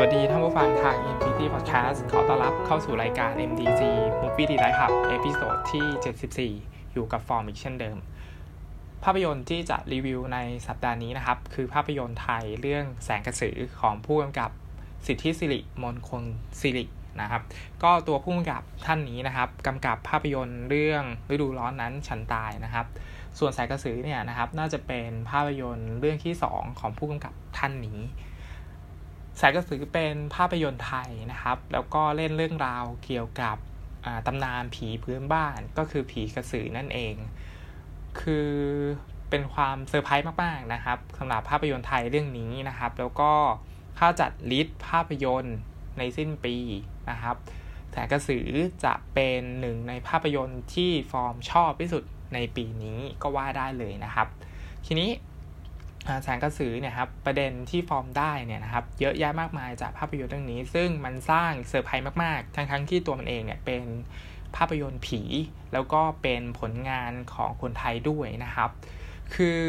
สวัสดีท่านผู้ฟังทาง Infinity Podcast ขอต้อนรับเข้าสู่รายการ MDC Movie Delight Club episode ที่ 74 อยู่กับฟอร์มอีกเช่นเดิม ภาพยนตร์ที่จะรีวิวในสัปดาห์นี้นะครับ คือภาพยนตร์ไทยเรื่องแสงกระสือของผู้กำกับสิทธิศิริมงคลศิรินะครับ ก็ตัวผู้กำกับท่านนี้นะครับกำกับภาพยนตร์เรื่องฤดูร้อนนั้นฉันตายนะครับ ส่วนแสงกระสือเนี่ยนะครับน่าจะเป็นภาพยนตร์เรื่องที่ 2 ของผู้กำกับท่านนี้ แสงกระสือเป็นภาพยนตร์ไทยนะครับ แล้วก็เล่นเรื่องราวเกี่ยวกับตำนานผีพื้นบ้านก็คือผีกระสือนั่นเอง คือเป็นความเซอร์ไพรส์มากๆนะครับสำหรับภาพยนตร์ไทยเรื่องนี้นะครับ แล้วก็ถ้าจัด list ภาพยนตร์ในสิ้นปีนะครับแสงกระสือจะเป็นหนึ่งในภาพยนตร์ที่ฟอร์มชอบที่สุดในปีนี้ก็ว่าได้เลยนะครับ ทีนี้ แสงกระสือเนี่ยครับประเด็นที่ฟอร์มได้เนี่ยนะครับเยอะแยะมากมายจากภาพยนตร์เรื่องนี้ ซึ่งมันสร้างเซอร์ไพรส์มากๆ ทั้งๆที่ตัวมันเองเนี่ยเป็นภาพยนตร์ผี แล้วก็เป็นผลงานของคนไทยด้วยนะครับ คือ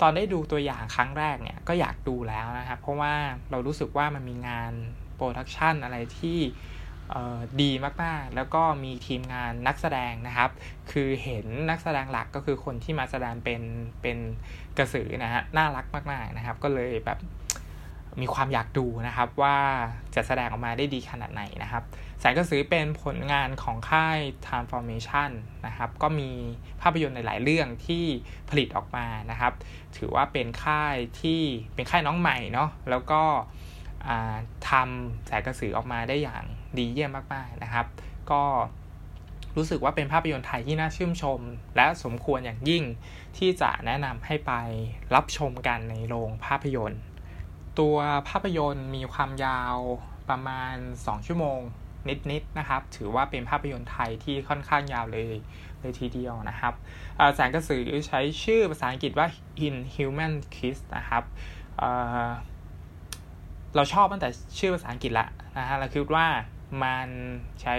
ตอนได้ดูตัวอย่างครั้งแรกเนี่ยก็อยากดูแล้วนะครับ เพราะว่าเรารู้สึกว่ามันมีงาน production อะไรที่ ดีมากๆ แล้วก็มีทีมงานนักแสดงนะครับ คือเห็นนักแสดงหลักก็คือคนที่มาแสดงเป็นเป็นกระสือนะฮะน่ารักมากๆนะครับ ก็เลยแบบมีความอยากดูนะครับว่าจะแสดงออกมาได้ดีขนาดไหนนะครับแสงกระสือเป็นผลงานของค่าย Transformation นะครับ ก็มีภาพยนตร์หลาย ๆ เรื่องที่ผลิตออกมานะครับ ถือว่าเป็นค่ายที่เป็นค่ายน้องใหม่เนาะแล้วก็ทำแสงกระสือออกมาได้อย่าง ดีเยี่ยมมากๆนะครับ ก็รู้สึกว่าเป็นภาพยนตร์ไทยที่น่าชื่นชม และสมควรอย่างยิ่งที่จะแนะนำให้ไปรับชมกันในโรงภาพยนตร์ ตัวภาพยนตร์มีความยาวประมาณ 2 ชั่วโมงนิดๆนนะครับ ถือว่าเป็นภาพยนตร์ไทยที่ค่อนข้างยาวเลยเลยทีเดียวนะครับแสงกระสือใช้ชื่อภาษาอังกฤษว่า Inhuman Kiss นะครับเราชอบตั้งแต่ชื่อภาษาอังกฤษละนะฮะเราคิดว่า มันใช้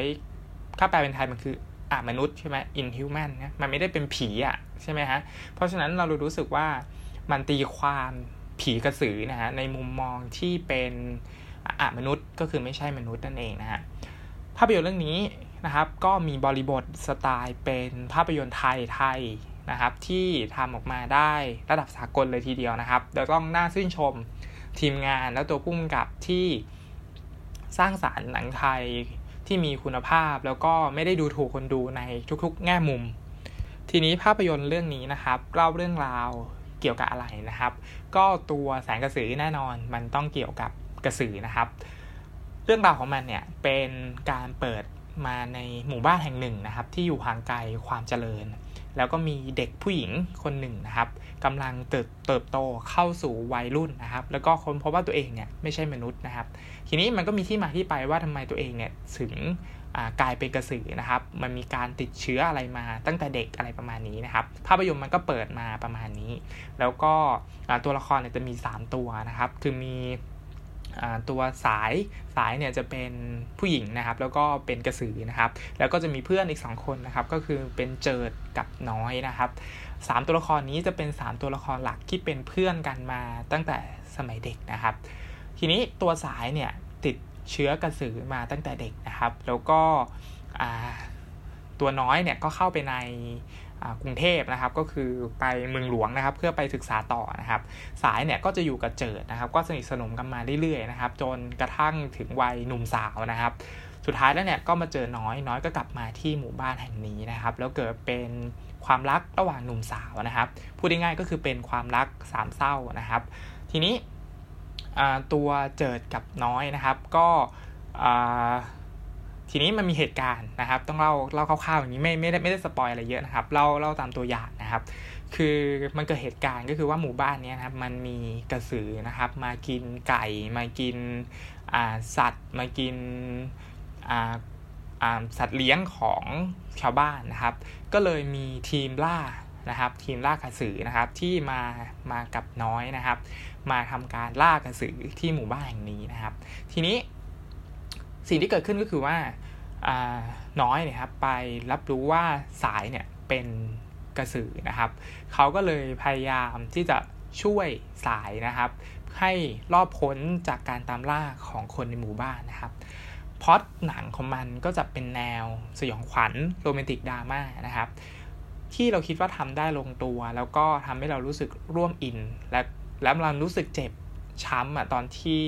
ค่าแปลเป็นไทยมันคืออ่ามนุษย์ใช่ไหม inhuman นะมันไม่ได้เป็นผีอะใช่ไหมฮะ เพราะฉะนั้นเรารู้สึกว่ามันตีความผีกระสือนะฮะในมุมมองที่เป็นอ่ามนุษย์ก็คือไม่ใช่มนุษย์นั่นเองนะฮะภาพยนตร์เรื่องนี้นะครับ ก็มีบริบทสไตล์เป็นภาพยนตร์ไทยไทยนะครับ ที่ทำออกมาได้ระดับสากลเลยทีเดียวนะครับเดี๋ยวต้องน่าชื่นชมทีมงานและตัวผู้กำกับที่ สร้างสารรค์หนังไทยที่มีคุณภาพแล้วก็ไม่ได้ดูถูกคนดูในทุกๆ แง่มุม ทีนี้ภาพยนตร์เรื่องนี้นะครับ เล่าเรื่องราวเกี่ยวกับอะไรนะครับ ก็ตัวแสงกระสือแน่นอนมันต้องเกี่ยวกับกระสือนะครับ เรื่องราวของมันเนี่ยเป็นการเปิดมาในหมู่บ้านแห่งหนึ่งนะครับ ที่อยู่ห่างไกลความเจริญ แล้วก็มีเด็กผู้หญิงคนหนึ่งนะครับกำลังเติบเติบโตเข้าสู่วัยรุ่นนะครับ แล้วก็ค้นพบว่าตัวเองเนี่ยไม่ใช่มนุษย์นะครับ ทีนี้มันก็มีที่มาที่ไปว่าทำไมตัวเองเนี่ยถึงกลายเป็นกระสือนะครับ มันมีการติดเชื้ออะไรมาตั้งแต่เด็กอะไรประมาณนี้นะครับ ภาพยนตร์มันก็เปิดมาประมาณนี้ แล้วก็ตัวละครเนี่ยจะมี 3 ตัวนะครับ คือมี ตัวสายสายเนี่ยจะเป็นผู้หญิงนะครับ แล้วก็เป็นกระสือนะครับ แล้วก็จะมีเพื่อนอีก 2 คนนะครับ ก็คือเป็นเจิดกับน้อยนะครับสามตัวละครนี้จะเป็น 3 ตัวละครหลักที่เป็นเพื่อนกันมาตั้งแต่สมัยเด็กนะครับ ทีนี้ตัวสายเนี่ยติดเชื้อกระสือมาตั้งแต่เด็กนะครับ แล้วก็ตัวน้อยเนี่ยก็เข้าไปใน กรุงเทพนะครับก็คือไปเมืองหลวงนะครับ เพื่อไปศึกษาต่อนะครับ สายเนี่ยก็จะอยู่กับเจิดนะครับ ก็สนิทสนมกันมาเรื่อยๆนะครับ จนกระทั่งถึงวัยหนุ่มสาวนะครับ สุดท้ายแล้วเนี่ยก็มาเจอน้อยน้อยก็กลับมาที่หมู่บ้านแห่งนี้นะครับ แล้วเกิดเป็นความรักระหว่างหนุ่มสาวนะครับพูดง่ายๆก็คือเป็นความรักสามเศร้านะครับ ทีนี้ตัวเจิดกับน้อยนะครับ ก็ ทีนี้มันมีเหตุการณ์นะครับ ต้องเล่าเล่าคร่าวๆอย่างนี้ไม่ไม่ได้ไม่ได้สปอยอะไรเยอะนะครับเล่าเล่าตามตัวอย่างนะครับ คือมันเกิดเหตุการณ์ก็คือว่าหมู่บ้านนี้นะครับ มันมีกระสือนะครับ มากินไก่มากินอ่าสัตว์ มากินอ่าสัตว์เลี้ยงของชาวบ้านนะครับ ก็เลยมีทีมล่านะครับ ทีมล่ากระสือนะครับที่มามากับน้อยนะครับ มาทำการล่ากระสือที่หมู่บ้านแห่งนี้นะครับ ทีนี้สิ่งที่เกิดขึ้นก็คือว่า น้อยเนี่ยครับไปรับรู้ว่าสายเนี่ยเป็นกระสือนะครับ เขาก็เลยพยายามที่จะช่วยสายนะครับ ให้รอบพ้นจากการตามล่าของคนในหมู่บ้านนะครับพอดหนังของมันก็จะเป็นแนวสยองขวัญโรแมนติกดราม่านะครับ ที่เราคิดว่าทำได้ลงตัว แล้วก็ทำให้เรารู้สึกร่วมอิน และแล้วเรารู้สึกเจ็บช้ำอะตอนที่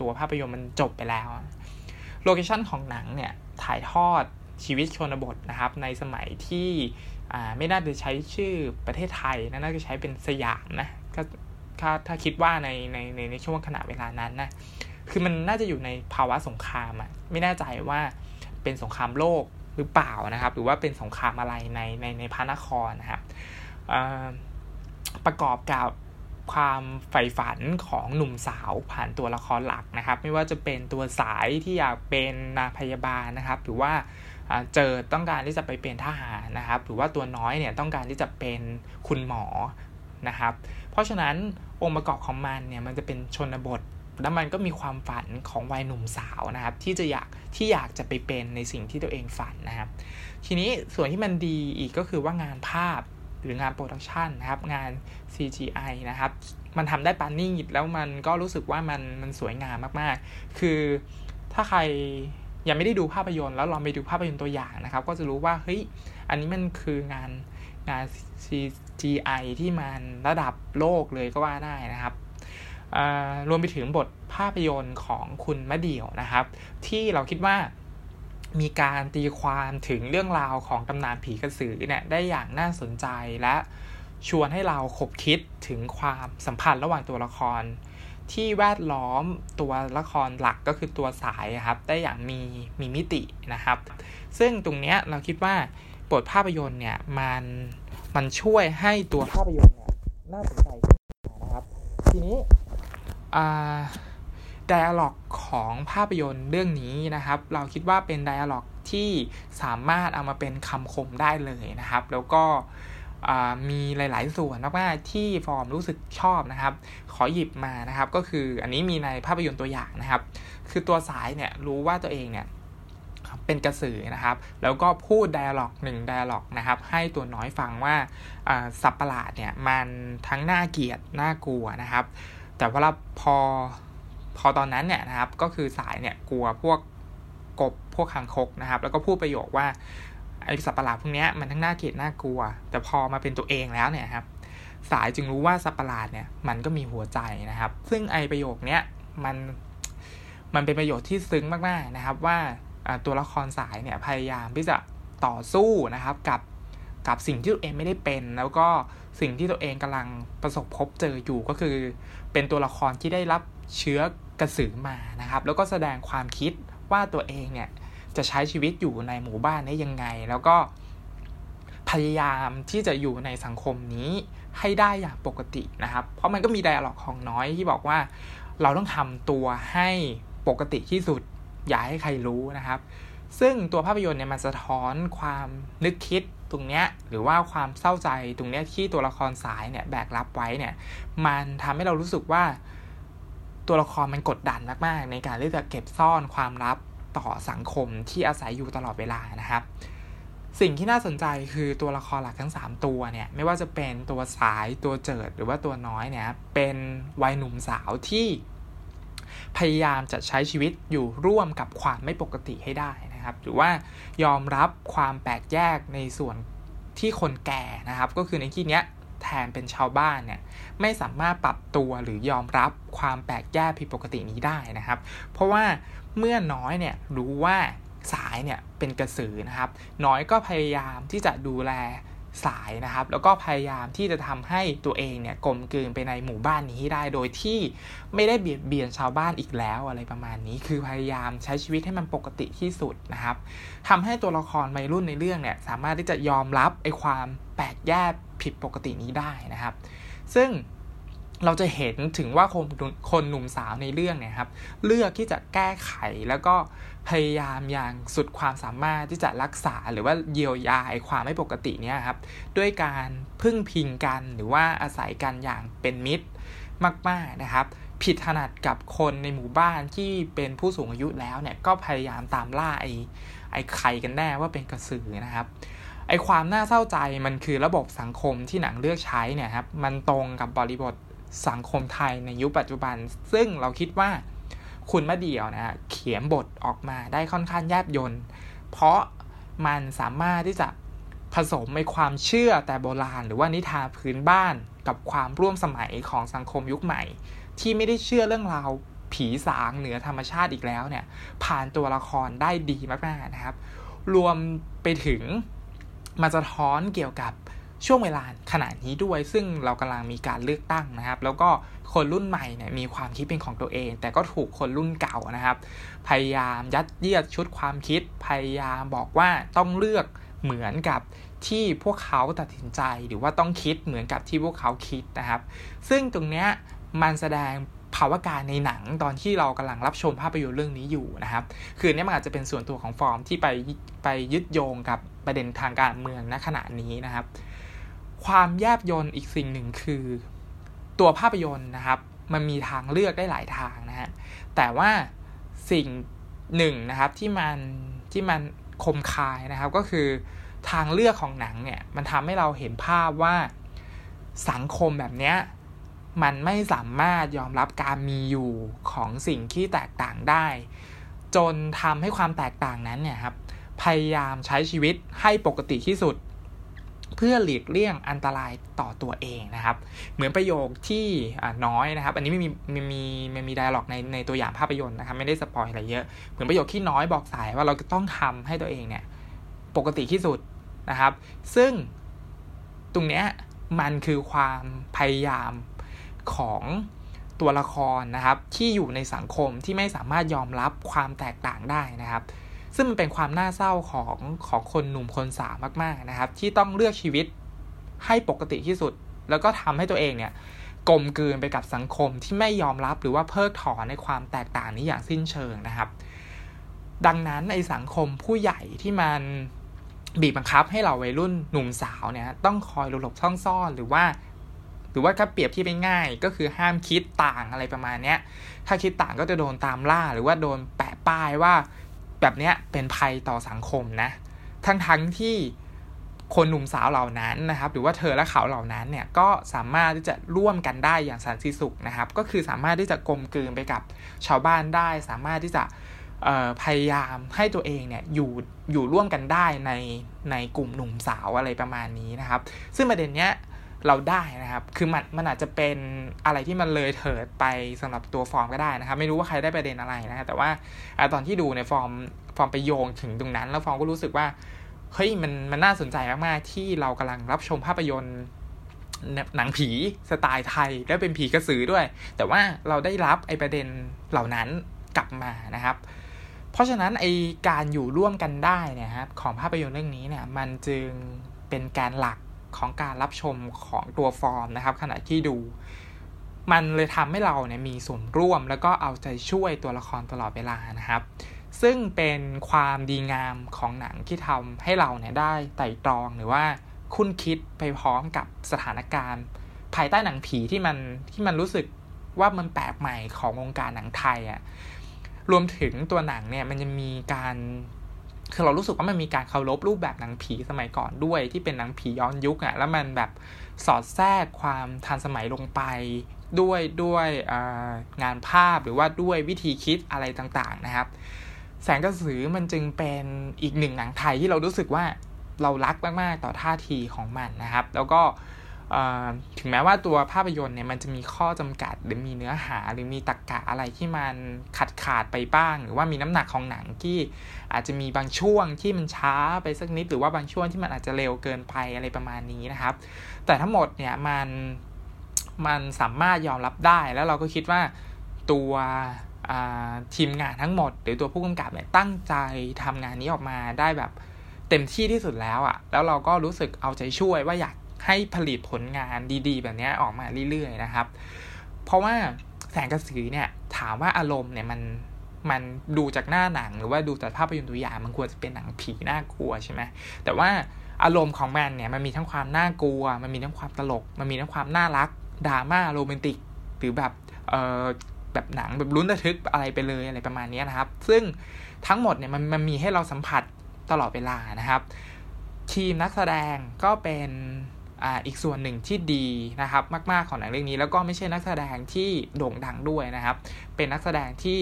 ตัวภาพยนตร์มันจบไปแล้ว โลเคชั่นของหนังเนี่ย ถ่ายทอดชีวิตชนบทนะครับ ในสมัยที่ไม่น่าจะใช้ชื่อประเทศไทยน่าจะใช้เป็นสยามนะก็ถ้าถ้าคิดว่าในในในในช่วงขณะเวลานั้นนะคือมันน่าจะอยู่ในภาวะสงครามอะ่ะไม่แน่ใจว่าเป็นสงครามโลกหรือเปล่านะครับ หรือว่าเป็นสงครามอะไรในในในพระนครนะครับประกอบกับ ความใฝ่ฝันของหนุ่มสาวผ่านตัวละครหลักนะครับ ไม่ว่าจะเป็นตัวสายที่อยากเป็นนาพยาบาลนะครับ หรือว่าเจิดต้องการที่จะไปเป็นทหารนะครับ หรือว่าตัวน้อยเนี่ยต้องการที่จะเป็นคุณหมอนะครับ เพราะฉะนั้นองค์ประกอบของมันเนี่ยมันจะเป็นชนบทแล้วมันก็มีความฝันของวัยหนุ่มสาวนะครับ ที่จะอยากที่อยากจะไปเป็นในสิ่งที่ตัวเองฝันนะครับ ทีนี้ส่วนที่มันดีอีกก็คือว่างานภาพ หรืองาน production นะครับ งาน CGI นะครับ มันทำได้ประณีตแล้วมันก็รู้สึกว่ามันมันสวยงามมากๆ คือถ้าใครยังไม่ได้ดูภาพยนตร์แล้วลองไปดูภาพยนตร์ตัวอย่างนะครับ ก็จะรู้ว่าเฮ้ยอันนี้มันคืองานงาน CGI ที่มันระดับโลกเลยก็ว่าได้นะครับรวมไปถึงบทภาพยนตร์ของคุณมะเดี่ยวนะครับ ที่เราคิดว่า มีการตีความถึงเรื่องราวของตำนานผีกระสือเนี่ยได้อย่างน่าสนใจและชวนให้เราขบคิดถึงความสัมพันธ์ระหว่างตัวละคร ที่แวดล้อมตัวละครหลักก็คือตัวสายครับได้อย่างมีมีมิตินะครับ ซึ่งตรงเนี้ยเราคิดว่าบทภาพยนตร์เนี่ยมันมันช่วยให้ตัวภาพยนตร์เนี่ยน่าสนใจขึ้นนะครับ ทีนี้ ไดอะล็อกของภาพยนตร์เรื่องนี้นะครับ เราคิดว่าเป็นไดอะล็อกที่สามารถเอามาเป็นคำคมได้เลยนะครับ แล้วก็มีหลาย ๆ ส่วนมากๆที่ฟอร์มรู้สึกชอบนะครับ ขอหยิบมานะครับ ก็คืออันนี้มีในภาพยนตร์ตัวอย่างนะครับ คือตัวสายเนี่ยรู้ว่าตัวเองเนี่ยเป็นกระสือนะครับ แล้วก็พูดไดอะล็อกหนึ่งไดอะล็อกนะครับ ให้ตัวน้อยฟังว่าสับประหลาดเนี่ยมันทั้งน่าเกลียดน่ากลัวนะครับ แต่ว่าพอ พอตอนนั้นเนี่ยนะครับก็คือสายเนี่ยกลัวพวกกบพวกคางคกนะครับ แล้วก็พูดประโยคว่าไอสัตว์ประหลาดพวกนี้มันทั้งน่าเกลียดน่ากลัว แต่พอมาเป็นตัวเองแล้วเนี่ยครับสายจึงรู้ว่าสัตว์ประหลาดเนี่ยมันก็มีหัวใจนะครับ ซึ่งไอประโยคเนี้ยมันมันเป็นประโยชน์ที่ซึ้งมากๆนะครับ ว่าตัวละครสายเนี่ยพยายามที่จะต่อสู้นะครับกับกับสิ่งที่ตัวเองไม่ได้เป็น แล้วก็สิ่งที่ตัวเองกำลังประสบพบเจออยู่ก็คือ เป็นตัวละครที่ได้รับเชื้อ กระสือมานะครับ แล้วก็แสดงความคิดว่าตัวเองเนี่ยจะใช้ชีวิตอยู่ในหมู่บ้านนี้ยังไง แล้วก็พยายามที่จะอยู่ในสังคมนี้ให้ได้อย่างปกตินะครับ เพราะมันก็มีไดอะล็อกของน้อยที่บอกว่า เราต้องทำตัวให้ปกติที่สุด อย่าให้ใครรู้นะครับ ซึ่งตัวภาพยนตร์เนี่ยมันสะท้อนความนึกคิดตรงเนี้ยหรือว่าความเศร้าใจตรงเนี้ยที่ตัวละครสายเนี่ยแบกรับไว้เนี่ย มันทำให้เรารู้สึกว่า ตัวละครมันกดดันมากๆ ในการที่จะเก็บซ่อนความลับต่อสังคมที่อาศัยอยู่ตลอดเวลานะครับ สิ่งที่น่าสนใจคือตัวละครหลักทั้ง 3 ตัวเนี่ยไม่ว่าจะเป็นตัวสายตัวเจิดหรือว่าตัวน้อยเนี่ยเป็นวัยหนุ่มสาวที่พยายามจะใช้ชีวิตอยู่ร่วมกับความไม่ปกติให้ได้นะครับ หรือว่ายอมรับความแปลกแยกในส่วนที่คนแก่นะครับ ก็คือในที่เนี้ย แทนเป็นชาวบ้านเนี่ยไม่สามารถปรับตัวหรือยอมรับความแปลกแยกผิดปกตินี้ได้นะครับ เพราะว่าเมื่อน้อยเนี่ยรู้ว่าสายเนี่ยเป็นกระสือนะครับ น้อยก็พยายามที่จะดูแล สายนะครับ แล้วก็พยายามที่จะทำให้ตัวเองเนี่ยกลมกลืนไปในหมู่บ้านนี้ได้ โดยที่ไม่ได้เบียดเบียนชาวบ้านอีกแล้วอะไรประมาณนี้ คือพยายามใช้ชีวิตให้มันปกติที่สุดนะครับทำให้ตัวละครวัยรุ่นในเรื่องเนี่ยสามารถที่จะยอมรับไอ้ความแปลกแยกผิดปกตินี้ได้นะครับ ซึ่ง เราจะเห็นถึงว่าคนคนหนุ่มสาวในเรื่องเนี่ยครับเลือกที่จะแก้ไขแล้วก็พยายามอย่างสุดความสามารถที่จะรักษาหรือว่าเยียวยาความไม่ปกติเนี่ยครับด้วยการพึ่งพิงกันหรือว่าอาศัยกันอย่างเป็นมิตรมากๆนะครับ ผิดถนัดกับคนในหมู่บ้านที่เป็นผู้สูงอายุแล้วเนี่ยก็พยายามตามล่าไอ้ไอ้ใครกันแน่ว่าเป็นกระสือนะครับไอความน่าเศร้าใจมันคือระบบสังคมที่หนังเลือกใช้เนี่ยครับมันตรงกับบริบท สังคมไทยในยุคปัจจุบัน ซึ่งเราคิดว่าคุณมะเดี่ยวนะเขียนบทออกมาได้ค่อนข้างแยบยนเพราะมันสามารถที่จะผสมในความเชื่อแต่โบราณ หรือว่านิทานพื้นบ้านกับความร่วมสมัยของสังคมยุคใหม่ ที่ไม่ได้เชื่อเรื่องราวผีสางเหนือธรรมชาติอีกแล้วเนี่ย ผ่านตัวละครได้ดีมากๆนะครับ รวมไปถึงมาจะท้อนเกี่ยวกับ ช่วงเวลาขณะนี้ด้วย ซึ่งเรากำลังมีการเลือกตั้งนะครับ แล้วก็คนรุ่นใหม่เนี่ยมีความคิดเป็นของตัวเอง แต่ก็ถูกคนรุ่นเก่านะครับ พยายามยัดเยียดชุดความคิด พยายามบอกว่าต้องเลือกเหมือนกับที่พวกเขาตัดสินใจหรือว่าต้องคิดเหมือนกับที่พวกเขาคิดนะครับ ซึ่งตรงเนี้ยมันแสดงภาวะการในหนังตอนที่เรากำลังรับชมภาพยนตร์เรื่องนี้อยู่นะครับ คือเนี่ยมันอาจจะเป็นส่วนตัวของฟอร์มที่ไปไปยึดโยงกับประเด็นทางการเมืองณขณะนี้นะครับ ความแยบยนอีกสิ่งหนึ่งคือ ตัวภาพยนตร์นะครับ มันมีทางเลือกได้หลายทางนะฮะแต่ว่าสิ่งหนึ่งนะครับที่มันที่มันคมคายนะครับก็คือทางเลือกของหนังเนี่ยมันทำให้เราเห็นภาพว่าสังคมแบบเนี้ยมันไม่สามารถยอมรับการมีอยู่ของสิ่งที่แตกต่างได้ จนทำให้ความแตกต่างนั้นเนี่ยครับพยายามใช้ชีวิตให้ปกติที่สุด เพื่อหลีกเลี่ยงอันตรายต่อตัวเองนะครับ เหมือนประโยคที่น้อยนะครับ อันนี้ไม่มีไม่มีไม่มีไดอะล็อกในในตัวอย่างภาพยนตร์นะครับ ไม่ได้สปอยอะไรเยอะ เหมือนประโยคที่น้อยบอกสายว่าเราจะต้องทำให้ตัวเองเนี่ยปกติที่สุดนะครับ ซึ่งตรงเนี้ยมันคือความพยายามของตัวละครนะครับ ที่อยู่ในสังคมที่ไม่สามารถยอมรับความแตกต่างได้นะครับ ซึ่งมันเป็นความน่าเศร้าของของคนหนุ่มคนสาวมากๆนะครับ ที่ต้องเลือกชีวิตให้ปกติที่สุด แล้วก็ทำให้ตัวเองเนี่ยกลมกลืนไปกับสังคมที่ไม่ยอมรับหรือว่าเพิกถอนในความแตกต่างนี้อย่างสิ้นเชิงนะครับ ดังนั้นในสังคมผู้ใหญ่ที่มันบีบบังคับให้เราวัยรุ่นหนุ่มสาวเนี่ยต้องคอยหลบซ่อนซ่อนหรือว่า หรือว่าถ้าเปรียบที่เป็นง่าย ก็คือห้ามคิดต่างอะไรประมาณเนี้ยถ้าคิดต่างก็จะโดนตามล่าหรือว่าโดนแปะป้ายว่า แบบเนี้ยเป็นภัยต่อสังคมนะ ทั้งทั้งที่คนหนุ่มสาวเหล่านั้นนะครับ หรือว่าเธอและเขาเหล่านั้นเนี่ยก็สามารถที่จะร่วมกันได้อย่างสันติสุขนะครับ ก็คือสามารถที่จะกลมกลืนไปกับชาวบ้านได้ สามารถที่จะพยายามให้ตัวเองเนี่ยอยู่อยู่ร่วมกันได้ในในกลุ่มหนุ่มสาวอะไรประมาณนี้นะครับ ซึ่งประเด็นเนี้ย เราได้นะครับ คือมันมันอาจจะเป็นอะไรที่มันเลยเถิดไปสำหรับตัวฟอร์มก็ได้นะครับ ไม่รู้ว่าใครได้ประเด็นอะไรนะแต่ว่าตอนที่ดูในฟอร์มฟอร์มไปโยงถึงตรงนั้น แล้วฟอร์มก็รู้สึกว่าเฮ้ยมันมันน่าสนใจมากๆที่เรากำลังรับชมภาพยนตร์หนังผีสไตล์ไทยและเป็นผีกระสือด้วย แต่ว่าเราได้รับไอประเด็นเหล่านั้นกลับมานะครับ เพราะฉะนั้นไอการอยู่ร่วมกันได้เนี่ยครับของภาพยนตร์เรื่องนี้เนี่ยมันจึงเป็นการหลัก ของการรับชมของตัวฟอร์มนะครับ ขณะที่ดู มันเลยทำให้เราเนี่ยมีส่วนร่วม แล้วก็เอาใจช่วยตัวละครตลอดเวลานะครับ ซึ่งเป็นความดีงามของหนังที่ทำให้เราเนี่ยได้ไต่ตรองหรือว่าคุ้นคิดไปพร้อมกับสถานการณ์ ภายใต้หนังผีที่มันที่มันรู้สึกว่ามันแปลกใหม่ของวงการหนังไทยอะ่ะรวมถึงตัวหนังเนี่ยมันจะมีการ คือเรารู้สึกว่ามันมีการเคารพรูปแบบหนังผีสมัยก่อนด้วย ที่เป็นหนังผีย้อนยุคอะแล้วมันแบบสอดแทรกความทันสมัยลงไปด้วยด้วยงานภาพหรือว่าด้วยวิธีคิดอะไรต่างๆนะครับ แสงกระสือมันจึงเป็นอีกหนึ่งหนังไทยที่เรารู้สึกว่าเรารักมากๆต่อท่าทีของมันนะครับ แล้วก็ ถึงแม้ว่าตัวภาพยนตร์เนี่ยมันจะมีข้อจำกัด หรือมีเนื้อหาหรือมีตรกกะอะไรที่มันขัดขาดไปบ้าง หรือว่ามีน้ำหนักของหนังที่อาจจะมีบางช่วงที่มันช้าไปสักนิด หรือว่าบางช่วงที่มันอาจจะเร็วเกินไปอะไรประมาณนี้นะครับ แต่ทั้งหมดเนี่ยมันมันสามารถยอมรับได้แล้วเราก็คิดว่าตัวทีมงานทั้งหมด หรือตัวผู้กำกับเนี่ยตั้งใจทำงานนี้ออกมาได้แบบเต็มที่ที่สุดแล้วอะ่ะ แล้วเราก็รู้สึกเอาใจช่วยว่าอยาก ให้ผลิตผลงานดีๆ แบบนี้ออกมาเรื่อยๆนะครับ เพราะว่าแสงกระสือเนี่ยถามว่าอารมณ์เนี่ยมันมันดูจากหน้าหนังหรือว่าดูจากภาพยนตร์ตัวอย่างมันควรจะเป็นหนังผีน่ากลัวใช่ไหมแต่ว่าอารมณ์ของมันเนี่ยมันมีทั้งความน่ากลัว มันมีทั้งความตลก มันมีทั้งความน่ารักดราม่าโรแมนติกหรือแบบเออแบบหนังแบบลุ้นระทึกอะไรไปเลยอะไรประมาณนี้นะครับ ซึ่งทั้งหมดเนี่ยมันมันมีให้เราสัมผัสตลอดเวลานะครับ ทีมนักแสดงก็เป็น อ่าอีกส่วนหนึ่งที่ดีนะครับมาก ๆของหนังเรื่องนี้ แล้วก็ไม่ใช่นักแสดงที่โด่งดังด้วยนะครับ เป็นนักแสดงที่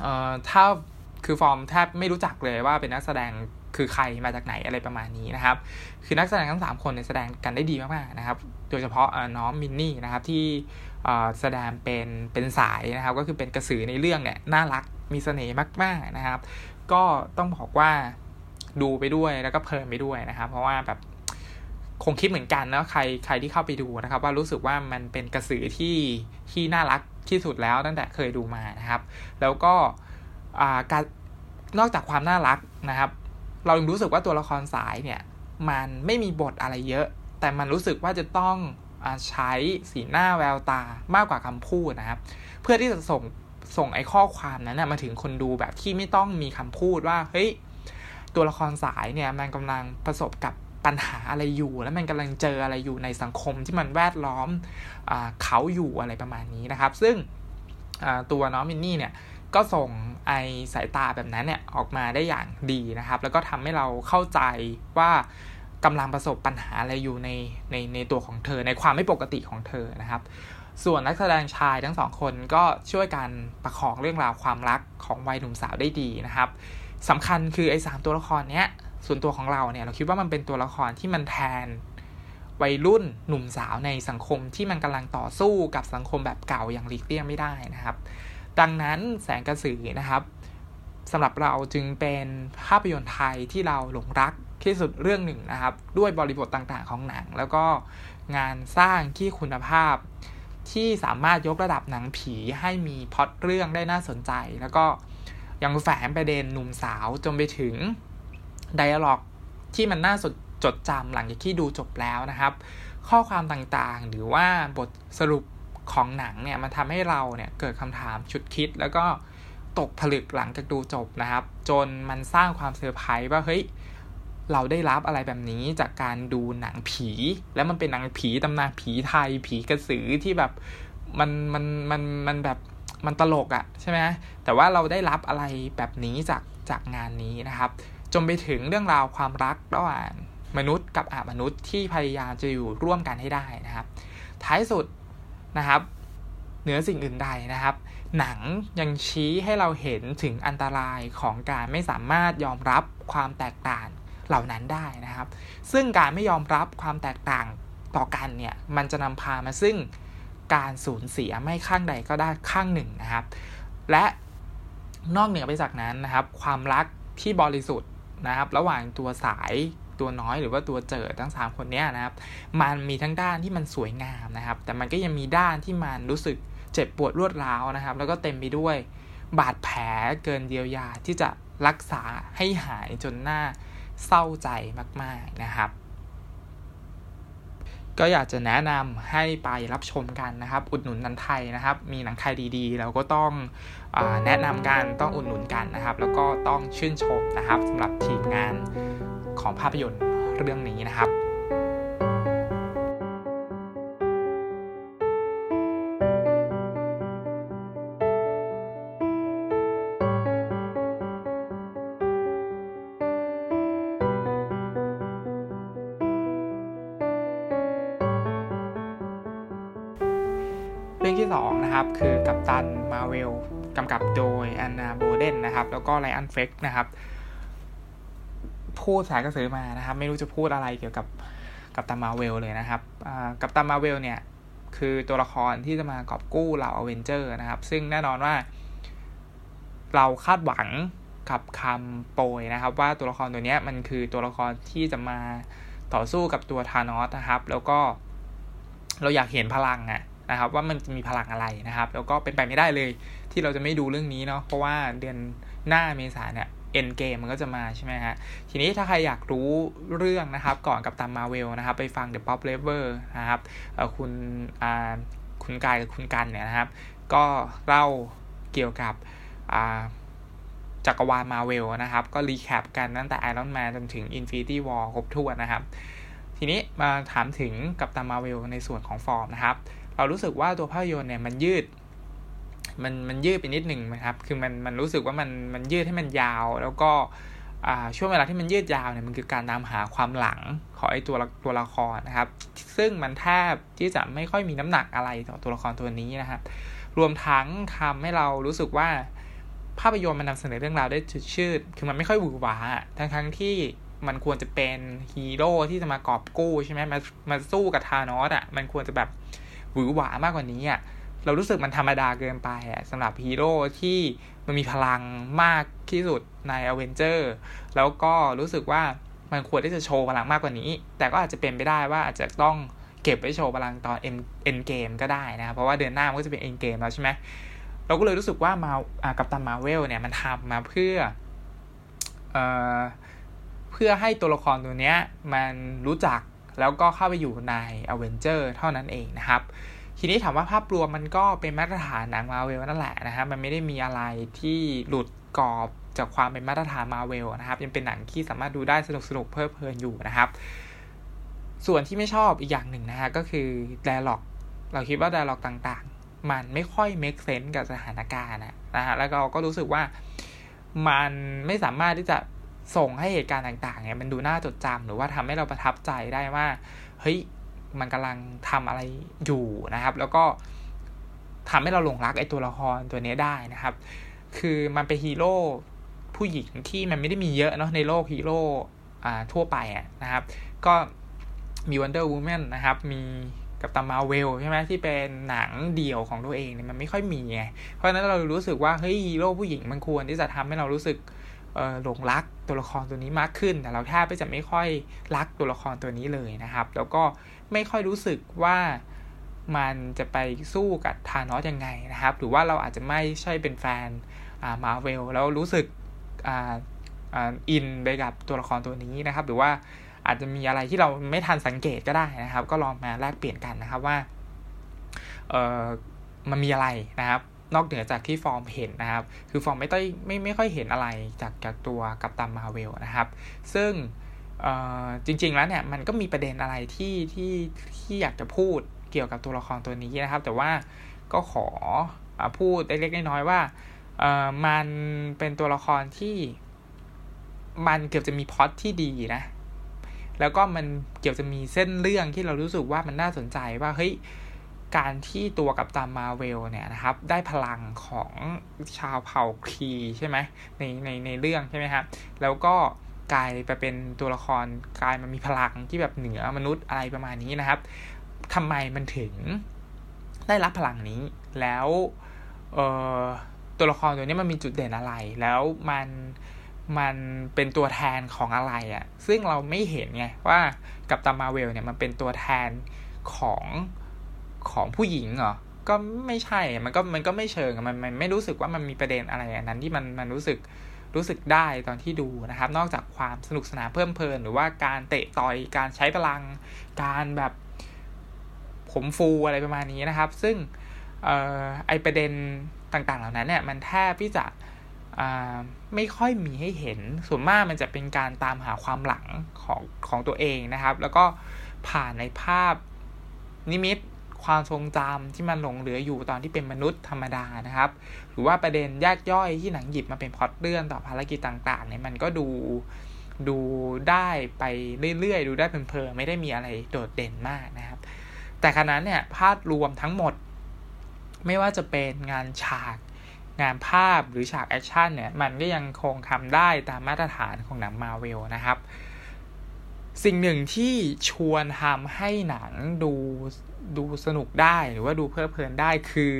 เอ่อถ้าคือฟอร์มแทบไม่รู้จักเลยว่าเป็นนักแสดงคือใครมาจากไหนอะไรประมาณนี้นะครับ คือนักแสดงทั้ง 3 คนเนี่ยแสดงกันได้ดีมากๆนะครับ โดยเฉพาะน้องมินนี่นะครับที่แสดงเป็นเป็นสายนะครับ ก็คือเป็นกระสือในเรื่องเนี่ยน่ารักมีเสน่ห์มาก ๆนะครับ ก็ต้องบอกว่าดูไปด้วยแล้วก็เพลินไปด้วยนะครับ เพราะว่าแบบ คงคิดเหมือนกันนะใครใครที่เข้าไปดูนะครับ ว่ารู้สึกว่ามันเป็นกระสือที่ที่น่ารักที่สุดแล้วตั้งแต่เคยดูมานะครับ แล้วก็การนอกจากความน่ารักนะครับ เรายังรู้สึกว่าตัวละครสายเนี่ยมันไม่มีบทอะไรเยอะ แต่มันรู้สึกว่าจะต้องใช้สีหน้าแววตามากกว่าคำพูดนะครับ เพื่อที่จะส่งส่งไอ้ข้อความนั้นนะมาถึงคนดูแบบที่ไม่ต้องมีคำพูดว่าเฮ้ยตัวละครสายเนี่ยมันกำลังประสบกับ ปัญหาอะไรอยู่ แล้วมันกำลังเจออะไรอยู่ในสังคมที่มันแวดล้อมอเขาอยู่อะไรประมาณนี้นะครับ ซึ่งตัวน้องมินนี่เนี่ยก็ส่งไอสายตาแบบนั้นเนี่ยออกมาได้อย่างดีนะครับ แล้วก็ทำให้เราเข้าใจว่ากำลังประสบปัญหาอะไรอยู่ในในในตัวของเธอ ในความไม่ปกติของเธอนะครับ ส่วนนักแสดงชายทั้งสองคนก็ช่วยกันประคองเรื่องราวความรักของวัยหนุ่มสาวได้ดีนะครับสำคัญคือไอ้สามตัวละครเนี้ย ส่วนตัวของเราเนี่ยเราคิดว่ามันเป็นตัวละครที่มันแทนวัยรุ่นหนุ่มสาวในสังคมที่มันกำลังต่อสู้กับสังคมแบบเก่าอย่างหลีกเลี่ยงไม่ได้นะครับ ดังนั้นแสงกระสือนะครับสำหรับเราจึงเป็นภาพยนตร์ไทยที่เราหลงรักที่สุดเรื่องหนึ่งนะครับ ด้วยบริบทต่างๆของหนัง แล้วก็งานสร้างที่คุณภาพ ที่สามารถยกระดับหนังผีให้มีพล็อตเรื่องได้น่าสนใจ แล้วก็ยังแฝงประเด็นหนุ่มสาวจนไปถึง ไดอะล็อกที่มันน่าสจดจำหลังจากที่ดูจบแล้วนะครับ ข้อความต่างๆ หรือว่าบทสรุปของหนังเนี่ยมันทำให้เราเนี่ยเกิดคำถามชุดคิด แล้วก็ตกผลึกหลังจากดูจบนะครับ จนมันสร้างความเซอร์ไพรส์ว่าเฮ้ยเราได้รับอะไรแบบนี้จากการดูหนังผี แล้วมันเป็นหนังผีตำนานผีไทยผีกระสือที่แบบมันมันมันมันแบบมันตลกอะ่ะใช่ไหมแต่ว่าเราได้รับอะไรแบบนี้จากจากงานนี้นะครับ จนไปถึงเรื่องราวความรักระหว่างมนุษย์กับอามนุษย์ที่พยายามจะอยู่ร่วมกันให้ได้นะครับ ท้ายสุดนะครับ เหนือสิ่งอื่นใดนะครับ หนังยังชี้ให้เราเห็นถึงอันตรายของการไม่สามารถยอมรับความแตกต่างเหล่านั้นได้นะครับ ซึ่งการไม่ยอมรับความแตกต่างต่อกันเนี่ยมันจะนำพามาซึ่งการสูญเสียไม่ข้างใดก็ได้ข้างหนึ่งนะครับ และนอกเหนือไปจากนั้นนะครับ ความรักที่บริสุทธิ์ นะครับ ระหว่างตัวสายตัวน้อยหรือว่าตัวเจอทั้ง 3 คนนี้นะครับ มันมีทั้งด้านที่มันสวยงามนะครับ แต่มันก็ยังมีด้านที่มันรู้สึกเจ็บปวดรวดร้าวนะครับ แล้วก็เต็มไปด้วยบาดแผลเกินเยียวยาที่จะรักษาให้หายจนหน้าเศร้าใจมาก ๆนะครับ ก็อยากจะแนะนำให้ไปรับชมกันนะครับ อุดหนุนหนังไทยนะครับ มีหนังไทยดีๆ เราก็ต้องอแนะนำกันต้องอุดหนุนกันนะครับ แล้วก็ต้องชื่นชมนะครับสำหรับทีมงานของภาพยนตร์เรื่องนี้นะครับ Captain Marvel กำกับโดย Anna Boden นะครับ แล้วก็ Ryan Fleck นะครับ พูดแสงกระสือมานะครับ ไม่รู้จะพูดอะไรเกี่ยวกับ Captain Marvel เลยนะครับ Captain Marvel เนี่ยคือตัวละครที่จะมากอบกู้เหล่าอเวนเจอร์นะครับ ซึ่งแน่นอนว่า เราคาดหวังกับคำโปรยนะครับ ว่าตัวละครตัวนี้มันคือตัวละครที่จะมาต่อสู้กับตัว Thanos นะครับ แล้วก็เราอยากเห็นพลังอะ นะครับว่ามันจะมีพลังอะไรนะครับ แล้วก็เป็นไปไม่ได้เลยที่เราจะไม่ดูเรื่องนี้เนาะเพราะว่าเดือนหน้าเมษาเนี่ยเอ็นเกมมันก็จะมาใช่ไหมฮะ ทีนี้ถ้าใครอยากรู้เรื่องนะครับ ก่อนกับตามมาเวลนะครับ ไปฟัง The Pop Lever นะครับคุณคุณกายกับคุณกันเนี่ยนะครับ ก็เล่าเกี่ยวกับจักรวาลมาเวลนะครับ ก็รีแคปกันตั้งแต่ Iron Man จนถึง Infinity War ครบถ้วนนะครับ ทีนี้มาถามถึงกับตามมาเวลในส่วนของฟอร์มนะครับ เรารู้สึกว่าตัวภาพยนตร์เนี่ยมันยืด มันมันยืดไปนิดหนึ่งนะครับ คือมันมันรู้สึกว่ามันมันยืดให้มันยาว แล้วก็ช่วงเวลาที่มันยืดยาวเนี่ยมันคือการตามหาความหลังของไอ้ตัวตัวละครนะครับ ซึ่งมันแทบที่จะไม่ค่อยมีน้ำหนักอะไรต่อตัวละครตัวนี้นะครับ รวมทั้งทำให้เรารู้สึกว่าภาพยนตร์มันนำเสนอเรื่องราวได้จุดชื่นคือมันไม่ค่อยหวือหวาทั้งทั้งที่มันควรจะเป็นฮีโร่ที่จะมากอบกู้ใช่ไหมมามาสู้กับ Thanos อะ มันควรจะแบบ หวือหวามากกว่านี้อะเรารู้สึกมันธรรมดาเกินไปอะสำหรับฮีโร่ที่มันมีพลังมากที่สุดในอเวนเจอร์แล้วก็รู้สึกว่ามันควรที่จะโชว์พลังมากกว่านี้ แต่ก็อาจจะเป็นไปได้ว่าอาจจะต้องเก็บไว้โชว์พลังตอน End Endgame ก็ได้นะเพราะว่าเดือนหน้ามันก็จะเป็น Endgame แล้วใช่ไหมเราก็เลยรู้สึกว่ามาCaptain Marvel เนี่ยมันทำมาเพื่อเอ่อเพื่อให้ตัวละครตัวเนี้ยมันรู้จัก แล้วก็เข้าไปอยู่ในอเวนเจอร์เท่านั้นเองนะครับ ทีนี้ถามว่าภาพรวมมันก็เป็นมาตรฐานหนังมาเวลนั่นแหละนะครับมันไม่ได้มีอะไรที่หลุดกรอบจากความเป็นมาตรฐานมาเวลนะครับยังเป็นหนังที่สามารถดูได้สนุกสนุกเพลิดเพลินอยู่นะครับ ส่วนที่ไม่ชอบอีกอย่างหนึ่งนะฮะก็คือ dialogue เราคิดว่า dialogue ต่างๆ มันไม่ค่อย make sense กับสถานการณ์นะฮะแล้วเราก็รู้สึกว่ามันไม่สามารถที่จะ ส่งให้เหตุการณ์ต่างๆเนี่ยมันดูน่าจดจำหรือว่าทำให้เราประทับใจได้ว่าเฮ้ยมันกำลังทำอะไรอยู่นะครับ แล้วก็ทำให้เราหลงรักไอ้ตัวละครตัวนี้ได้นะครับ คือมันเป็นฮีโร่ผู้หญิงที่มันไม่ได้มีเยอะเนาะในโลกฮีโร่อ่าทั่วไปอะนะครับ ก็มี Wonder Woman นะครับ มีกับตามาเวลใช่ไหมที่เป็นหนังเดี่ยวของตัวเองเนี่ยมันไม่ค่อยมีไง เพราะฉะนั้นเรารู้สึกว่าเฮ้ยฮีโร่ผู้หญิงมันควรที่จะทำให้เรารู้สึก หลงรักตัวละครตัวนี้มากขึ้น แต่เราแทบจะไม่ค่อยรักตัวละครตัวนี้เลยนะครับ แล้วก็ไม่ค่อยรู้สึกว่ามันจะไปสู้กับทานอสยังไงนะครับ หรือว่าเราอาจจะไม่ใช่เป็นแฟนมาเวลแล้วรู้สึกอินไปกับตัวละครตัวนี้นะครับ หรือว่าอาจจะมีอะไรที่เราไม่ทันสังเกตก็ได้นะครับ ก็ลองมาแลกเปลี่ยนกันนะครับว่าเออมันมีอะไรนะครับ นอกเหนือจากที่ฟอร์มเห็นนะครับ คือฟอร์มไม่ต้ไม่ไม่ค่อยเห็นอะไรจากจากตัวกับตามมาเวลนะครับ ซึ่งจริงๆแล้วเนี่ยมันก็มีประเด็นอะไรที่ที่ที่อยากจะพูดเกี่ยวกับตัวละครตัวนี้นะครับ แต่ว่าก็ขออพูดเล็กๆน้อยๆว่ามันเป็นตัวละครที่มันเกือบจะมีพอดที่ดีนะ แล้วก็มันเกี่ยวจะมีเส้นเรื่องที่เรารู้สึกว่ามันน่าสนใจว่าเฮ้ย การที่ตัวกับตามมาเวลเนี่ยนะครับ ได้พลังของชาวเผ่าครีใช่ไหมในในในเรื่องใช่ไหมครับแล้วก็กลายไปเป็นตัวละครกลายมันมีพลังที่แบบเหนือมนุษย์อะไรประมาณนี้นะครับทำไมมันถึงได้รับพลังนี้แล้วเอ่อตัวละครตัวนี้มันมีจุดเด่นอะไร แล้วมันมันเป็นตัวแทนของอะไรอะ่ะ ซึ่งเราไม่เห็นไงว่ากับตามาเวลเนี่ยมันเป็นตัวแทนของ ของผู้หญิงเหรอ ก็ไม่ใช่ มันก็มันก็ไม่เชิง มันมันไม่รู้สึกว่ามันมีประเด็นอะไรอันนั้นที่มันมันรู้สึกรู้สึกได้ตอนที่ดูนะครับ นอกจากความสนุกสนานเพิ่มเพลิน หรือว่าการเตะต่อย การใช้พลัง การแบบผมฟูอะไรประมาณนี้นะครับ ซึ่งออไอประเด็นต่างๆ เหล่านั้นเนี่ย มันแทบที่จะไม่ค่อยมีให้เห็น ส่วนมากมันจะเป็นการตามหาความหลังของของตัวเองนะครับ แล้วก็ผ่านในภาพนิมิต ความทรงจำที่มันหลงเหลืออยู่ตอนที่เป็นมนุษย์ธรรมดานะครับ หรือว่าประเด็นแยกย่อยที่หนังหยิบมาเป็นพล็อตเรื่องต่อภารกิจต่างๆเนี่ยมันก็ดูดูได้ไปเรื่อยๆ ดูได้เพลินๆไม่ได้มีอะไรโดดเด่นมากนะครับ แต่ขณะนั้นเนี่ยภาพรวมทั้งหมด ไม่ว่าจะเป็นงานฉาก งานภาพหรือฉากแอคชั่นเนี่ยมันก็ยังคงทำได้ตามมาตรฐานของหนังมาเวลนะครับ สิ่งหนึ่งที่ชวนทำให้หนังดู ดูสนุกได้หรือว่าดูเพลิดเพลินได้คื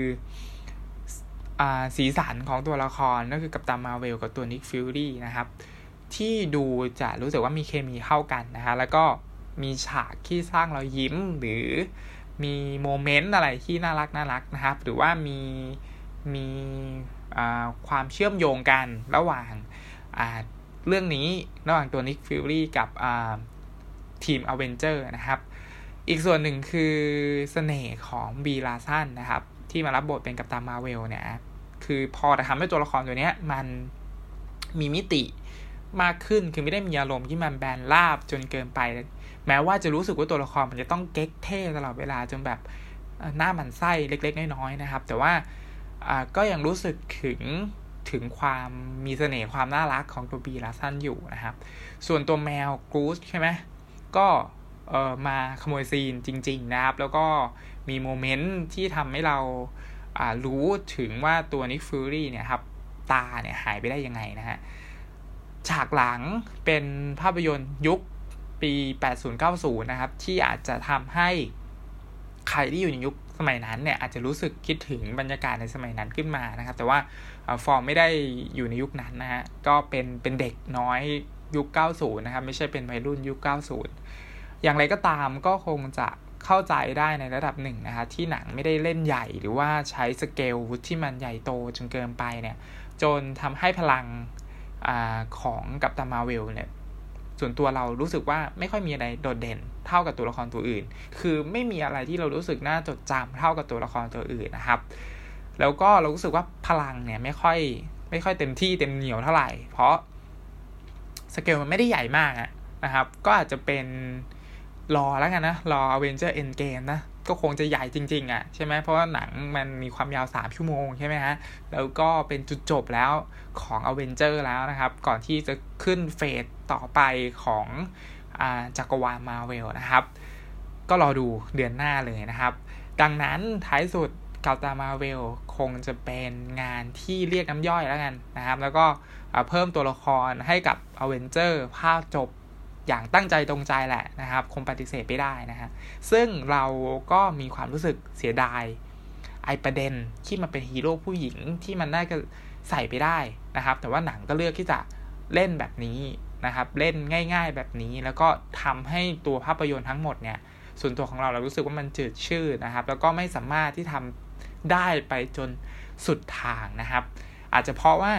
อสีสันของตัวละครก็คือ Captain Marvel กับตัว Nick Fury นะครับ ที่ดูจะรู้สึกว่ามีเคมีเข้ากันนะฮะแล้วก็มีฉากที่สร้างเรายิ้มหรือมี moment อะไรที่น่ารักน่ารักนะครับ หรือว่ามีมีความเชื่อมโยงกันระหว่างเรื่องนี้ระหว่างตัว Nick Fury กับทีมอเวนเจอร์นะครับ อีกส่วนหนึ่งคือเสน่ห์ของ Brie Larson นะครับ ที่มารับบทเป็น Captain Marvel เนี่ยคือพอจะทำให้ตัวละครตัวนี้มันมีมิติมากขึ้นคือไม่ได้มีอารมณ์ที่มันแบนราบจนเกินไป แม้ว่าจะรู้สึกว่าตัวละครมันจะต้องเก๊กเท่ตลอดเวลาจนแบบหน้ามันไส้เล็ก ๆ น้อยๆนะครับ แต่ว่าก็ยังรู้สึกถึงถึงความมีเสน่ห์ความน่ารักของตัวบีลาสันอยู่นะครับ ส่วนตัวแมวกรูสใช่ไหมก็ เออมาขโมยซีนจริง ๆ นะครับ แล้วก็มี moment ที่ทำให้เรารู้ถึงว่าตัว Nick Fury เนี่ยครับ ตาเนี่ยหายไปได้ยังไงนะฮะ ฉากหลังเป็นภาพยนตร์ยุคปี 80-90 นะครับ ที่อาจจะทำให้ใครที่อยู่ในยุคสมัยนั้นเนี่ยอาจจะรู้สึกคิดถึงบรรยากาศในสมัยนั้นขึ้นมานะครับ แต่ว่าฟอร์มไม่ได้อยู่ในยุคนั้นนะฮะก็เป็นเป็นเด็กน้อยยุค 90 นะครับ ไม่ใช่เป็นวัยรุ่นยุค 90 อย่างไรก็ตามก็คงจะเข้าใจได้ในระดับหนึ่งนะคะที่หนังไม่ได้เล่นใหญ่หรือว่าใช้สเกลที่มันใหญ่โตจนเกินไปเนี่ยจนทำให้พลังอของกัปตันมาเวลเนี่ยส่วนตัวเรารู้สึกว่าไม่ค่อยมีอะไรโดดเด่นเท่ากับตัวละครตัวอื่น คือไม่มีอะไรที่เรารู้สึกน่าจดจำเท่ากับตัวละครตัวอื่นนะครับ แล้วก็เรารู้สึกว่าพลังเนี่ยไม่ค่อยไม่ค่อยเต็มที่เต็มเหนียวเท่าไหร่ เพราะสเกลมันไม่ได้ใหญ่มากนะครับ ก็อาจจะเป็น รอแล้วกันนะ รอ Avenger Endgame นะ ก็คงจะใหญ่จริง ๆอะ่ะใช่ไหมเพราะว่าหนังมันมีความยาว 3 ชั่วโมงใช่ไหมฮะ แล้วก็เป็นจุดจบแล้วของ Avenger แล้วนะครับ ก่อนที่จะขึ้นเฟสต่อไปของอ่าจักรวาลมาเวลนะครับ ก็รอดูเดือนหน้าเลยนะครับ ดังนั้นท้ายสุดกาตามาเวลคงจะเป็นงานที่เรียกน้ำย่อยแล้วกันนะครับ แล้วก็เพิ่มตัวละครให้กับอเวนเจอร์ภาคจบ อย่างตั้งใจจงใจแหละนะครับ คงปฏิเสธไม่ได้นะฮะซึ่งเราก็มีความรู้สึกเสียดาย ไอ้ประเด็นที่มันเป็นฮีโร่ผู้หญิงที่มันน่าจะใส่ไปได้นะครับ แต่ว่าหนังก็เลือกที่จะเล่นแบบนี้นะครับ เล่นง่าย ๆ แบบนี้แล้วก็ทำให้ตัวภาพยนตร์ทั้งหมดเนี่ยส่วนตัวของเราเรารู้สึกว่ามันจืดชืดนะครับ แล้วก็ไม่สามารถที่ทำได้ไปจนสุดทางนะครับ อาจจะเพราะว่า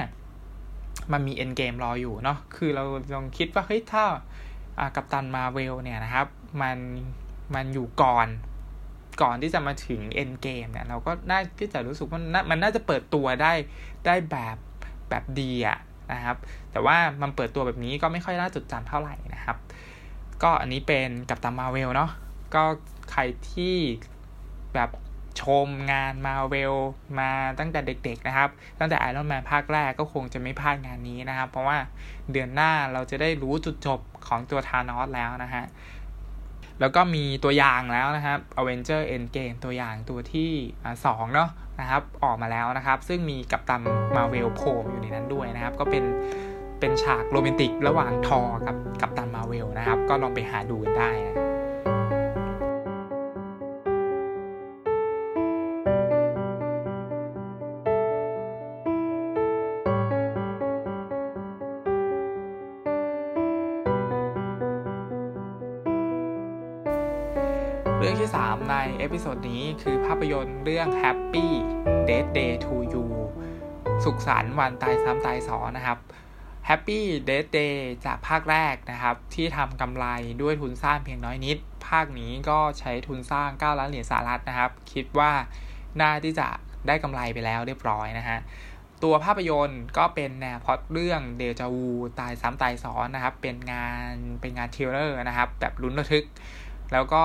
มันมีเอ็นเกมรออยู่เนาะ คือเราลองคิดว่าเฮ้ยถ้า กัปตันมาเวลเนี่ยนะครับ มันมันอยู่ก่อนก่อนที่จะมาถึงเอ็นเกมเนี่ยเราก็น่าที่จะรู้สึกว่ามันน่าจะเปิดตัวได้ได้แบบแบบดีอะนะครับ แต่ว่ามันเปิดตัวแบบนี้ก็ไม่ค่อยน่าจดจำเท่าไหร่นะครับ ก็อันนี้เป็นกัปตันมาเวลเนาะก็ใครที่แบบ ชมงานมาเวลมาตั้งแต่เด็กๆนะครับ ตั้งแต่ไอรอนแมนภาคแรกก็คงจะไม่พลาดงานนี้นะครับ เพราะว่าเดือนหน้าเราจะได้รู้จุดจบของตัวทานอสแล้วนะฮะแล้วก็มีตัวอย่างแล้วนะครับ Avenger Endgame ตัวอย่างตัวที่สองเนาะนะครับ ออกมาแล้วนะครับ ซึ่งมีกัปตันมาเวลโผล่อยู่ในนั้นด้วยนะครับ ก็เป็นเป็นฉากโรแมนติกระหว่างทอกับ Captain Marvel นะครับ ก็ลองไปหาดูกันได้นะ เรื่องที่ 3 ใน episode นี้คือภาพยนตร์เรื่อง Happy Death Day 2U สุขสันต์วันตายซ้ำตายสอนนะครับ Happy Death Day จากภาคแรกนะครับ ที่ทำกำไรด้วยทุนสร้างเพียงน้อยนิด ภาคนี้ก็ใช้ทุนสร้าง 9 ล้านเหรียญสหรัฐนะครับ คิดว่าน่าที่จะได้กำไรไปแล้วเรียบร้อยนะฮะตัวภาพยนตร์ก็เป็นแนวพอดเรื่องเดจาวูตายซ้ำตายซ้อนนะครับ เป็นงานเป็นงานเทเลอร์นะครับ แบบลุ้นระทึก แล้วก็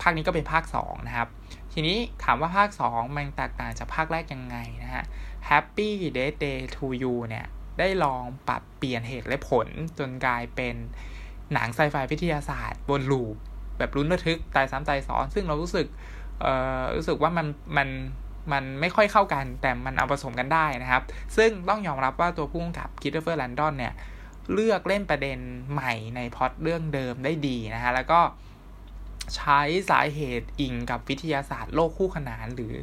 ภาคนี้ก็เป็นภาค2นะครับ ทีนี้ถามว่าภาค 2 มันแตกต่างจากภาคแรกยังไงนะฮะ Happy Death Day to You เนี่ย ได้ลองปรับเปลี่ยนเหตุและผลจนกลายเป็นหนังไซไฟวิทยาศาสตร์บนลูปแบบรุนระทึกตายซ้ำตายซ้อน ซึ่งเรารู้สึกเอ่อรู้สึกว่ามันมันมันไม่ค่อยเข้ากัน แต่มันเอาผสมกันได้นะครับ ซึ่งต้องยอมรับว่าตัวผู้กำกับคิดเฟอร์แลนดอนเนี่ย เลือกเล่นประเด็นใหม่ในพอดเรื่องเดิมได้ดีนะฮะ แล้วก็ ใช้สาเหตุอิงกับวิทยาศาสตร์โลกคู่ขนาน หรือ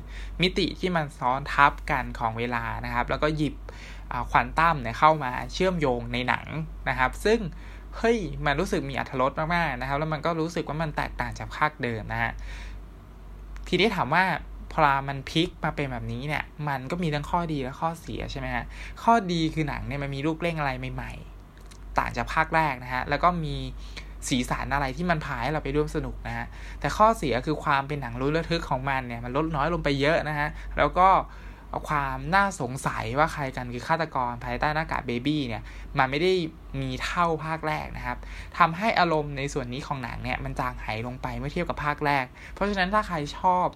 มิติที่มันซ้อนทับกันของเวลานะครับ แล้วก็หยิบควอนตัมเนี่ยเข้ามาเชื่อมโยงในหนังนะครับ ซึ่งเฮ้ยมันรู้สึกมีอัธรสมากๆนะครับ แล้วมันก็รู้สึกว่ามันแตกต่างจากภาคเดิมนะฮะทีนี้ถามว่าพอมันพลิกมาเป็นแบบนี้เนี่ย มันก็มีทั้งข้อดีและข้อเสียใช่ไหมฮะข้อดีคือหนังเนี่ยมันมีลูกเล่งอะไรใหม่ ๆ ต่างจากภาคแรกนะฮะแล้วก็มี สีสันอะไรที่มันพาให้เราไปร่วมสนุกนะฮะแต่ข้อเสียคือความเป็นหนังรู้ระทึกของมันเนี่ยมันลดน้อยลงไปเยอะนะฮะแล้วก็ความน่าสงสัยว่าใครกันคือฆาตกรภายใต้หน้ากากเบบี้เนี่ยมันไม่ได้มีเท่าภาคแรกนะครับทำให้อารมณ์ในส่วนนี้ของหนังเนี่ยมันจางหายลงไปเมื่อเทียบกับภาคแรก เพราะฉะนั้นถ้าใครชอบ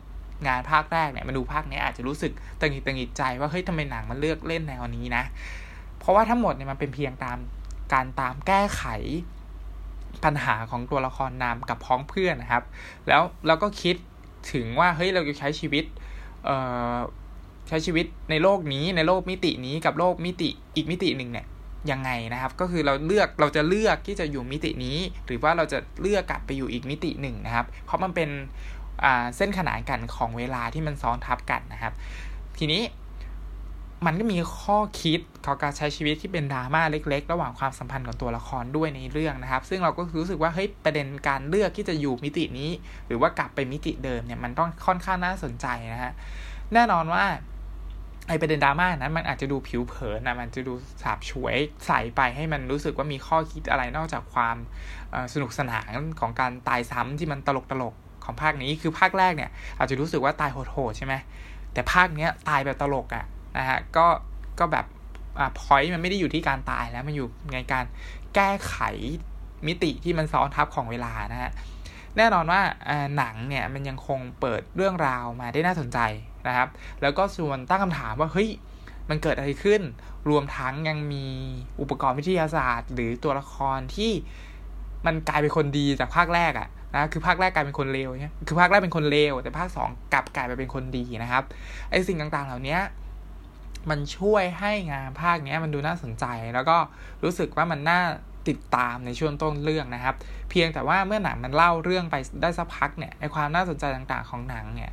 งานภาคแรกเนี่ยมาดูภาคนี้อาจจะรู้สึกตังหิดตังหิดใจว่าเฮ้ยทำไมหนังมันเลือกเล่นแนวนี้นะ เพราะว่าทั้งหมดเนี่ยมันเป็นเพียงตามการตามแก้ไข ปัญหาของตัวละครนำกับพ้องเพื่อนนะครับ แล้วเราก็คิดถึงว่าเฮ้ยเราจะใช้ชีวิตเอ่อใช้ชีวิตในโลกนี้ในโลกมิตินี้กับโลกมิติอีกมิติหนึ่งเนี่ยยังไงนะครับ ก็คือเราเลือกเราจะเลือกที่จะอยู่มิตินี้ หรือว่าเราจะเลือกกลับไปอยู่อีกมิติหนึ่งนะครับ เพราะมันเป็นเส้นขนานกันของเวลาที่มันซ้อนทับกันนะครับ ทีนี้ มันก็มีข้อคิดของการใช้ชีวิตที่เป็นดราม่าเล็ก ๆ ระหว่างความสัมพันธ์ของตัวละครด้วยในเรื่องนะครับ ซึ่งเราก็รู้สึกว่าเฮ้ยประเด็นการเลือกที่จะอยู่มิตินี้ หรือว่ากลับไปมิติเดิมเนี่ยมันต้องค่อนข้างน่าสนใจนะฮะแน่นอนว่าไอประเด็นดราม่านั้นมันอาจจะดูผิวเผินนะมันจะดูสาบฉวยใส่ไปให้มันรู้สึกว่ามีข้อคิดอะไรนอกจากความสนุกสนานของการตายซ้ำที่มันตลกตลกของภาคนี้คือภาคแรกเนี่ยอาจจะรู้สึกว่าตายโหดๆใช่ไหมแต่ภาคเนี้ยตายแบบตลกอะ่ะ นะฮะก็ก็แบบอ่าพอยต์มันไม่ได้อยู่ที่การตายแล้วมันอยู่ในการแก้ไขมิติที่มันซ้อนทับของเวลานะฮะแน่นอนว่าหนังเนี่ยมันยังคงเปิดเรื่องราวมาได้น่าสนใจนะครับ แล้วก็ชวนตั้งคำถามว่าเฮ้ยมันเกิดอะไรขึ้น รวมทั้งยังมีอุปกรณ์วิทยาศาสตร์ หรือตัวละครที่มันกลายเป็นคนดีจากภาคแรกอะนะคือภาคแรกกลายเป็นคนเลวใช่คือภาคแรกเป็นคนเลวแต่ภาคสองกลับกลายไปเป็นคนดีนะครับไอ้สิ่งต่างๆ เหล่านี้ มันช่วยให้งานภาคนี้มันดูน่าสนใจ แล้วก็รู้สึกว่ามันน่าติดตามในช่วงต้นเรื่องนะครับ เพียงแต่ว่าเมื่อหนังมันเล่าเรื่องไปได้สักพักเนี่ยในความน่าสนใจต่างๆของหนังเนี่ย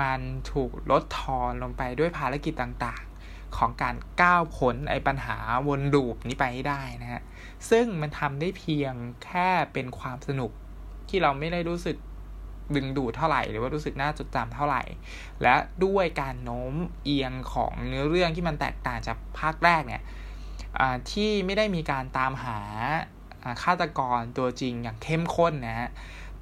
มันถูกลดทอนลงไปด้วยภารกิจต่างๆ ของการก้าวพ้นไอ้ปัญหาวนลูปนี้ไปได้นะฮะซึ่งมันทำได้เพียงแค่เป็นความสนุกที่เราไม่ได้รู้สึก ดึงดูดเท่าไหร่ หรือว่ารู้สึกน่าจดจำเท่าไหร่ และด้วยการโน้มเอียงของเนื้อเรื่องที่มันแตกต่างจากภาคแรกเนี่ยที่ไม่ได้มีการตามหาฆาตกรตัวจริงอย่างเข้มข้นนะฮะ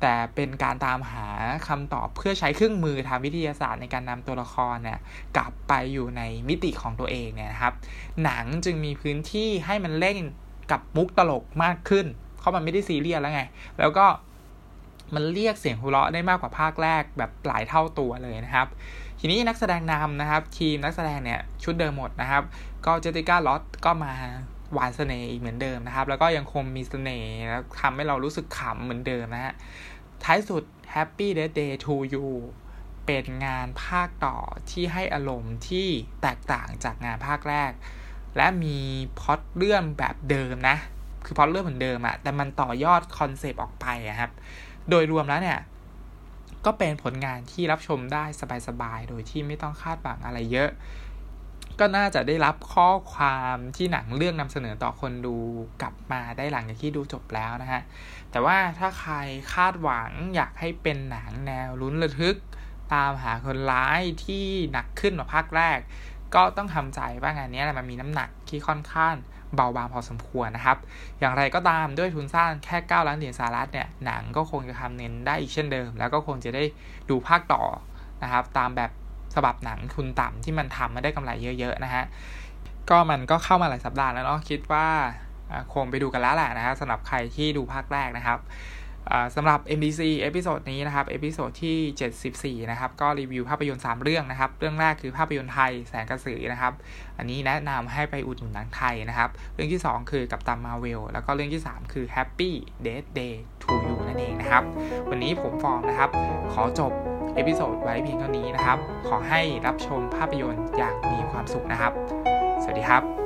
แต่เป็นการตามหาคำตอบเพื่อใช้เครื่องมือทางวิทยาศาสตร์ในการนำตัวละครเนี่ยกลับไปอยู่ในมิติของตัวเองเนี่ยนะครับ หนังจึงมีพื้นที่ให้มันเล่นกับมุกตลกมากขึ้นเพราะมันไม่ได้ซีเรียสแล้วไง แล้วก็ มันเรียกเสียงหัวเราะได้มากกว่าภาคแรกแบบหลายเท่าตัวเลยนะครับ ทีนี้นักแสดงนำนะครับ ทีมนักแสดงเนี่ยชุดเดิมหมดนะครับ ก็เจติก้าลอตก็มาหวานเสน่ห์อีกเหมือนเดิมนะครับ แล้วก็ยังคงมีเสน่ห์แล้วทำให้เรารู้สึกขำเหมือนเดิมนะฮะท้ายสุด Happy Death Day 2U เป็นงานภาคต่อที่ให้อารมณ์ที่แตกต่างจากงานภาคแรก และมีพล็อตเรื่องแบบเดิมนะ คือพล็อตเรื่องเหมือนเดิมอะแต่มันต่อยอด concept ออกไปครับ โดยรวมแล้วเนี่ย ก็เป็นผลงานที่รับชมได้สบายๆ โดยที่ไม่ต้องคาดหวังอะไรเยอะ ก็น่าจะได้รับข้อความที่หนังเรื่องนำเสนอต่อคนดูกลับมาได้หลังจากที่ดูจบแล้วนะฮะ แต่ว่าถ้าใครคาดหวังอยากให้เป็นหนังแนวลุ้นระทึก ตามหาคนร้ายที่หนักขึ้นกว่าภาคแรก ก็ต้องทำใจว่างานนี้มันมีน้ำหนักที่ค่อนข้าง เบาบางพอสมควรนะครับ อย่างไรก็ตามด้วยทุนสร้างแค่ 9 ล้านเหรียญสหรัฐเนี่ยหนังก็คงจะทำเน้นได้อีกเช่นเดิม แล้วก็คงจะได้ดูภาคต่อนะครับ ตามแบบฉบับหนังทุนต่ำที่มันทำมาได้กำไรเยอะๆนะฮะก็มันก็เข้ามาหลายสัปดาห์แล้วเนาะคิดว่าคงไปดูกันแล้วแหละนะครับสำหรับใครที่ดูภาคแรกนะครับ สำหรับ MDC episode นี้นะครับ episode ที่ 74 นะครับ ก็รีวิวภาพยนตร์ 3 เรื่องนะครับ เรื่องแรกคือภาพยนตร์ไทยแสงกระสือนะครับ อันนี้แนะนำให้ไปอุดหนุนหนังไทยนะครับ เรื่องที่ 2 คือ Captain Marvel แล้วก็เรื่องที่ 3 คือ Happy Death Day 2U นั่นเองนะครับ วันนี้ผมฟอร์มนะครับ ขอจบ episode ไว้เพียงเท่านี้นะครับ ขอให้รับชมภาพยนตร์อย่างมีความสุขนะครับ สวัสดีครับ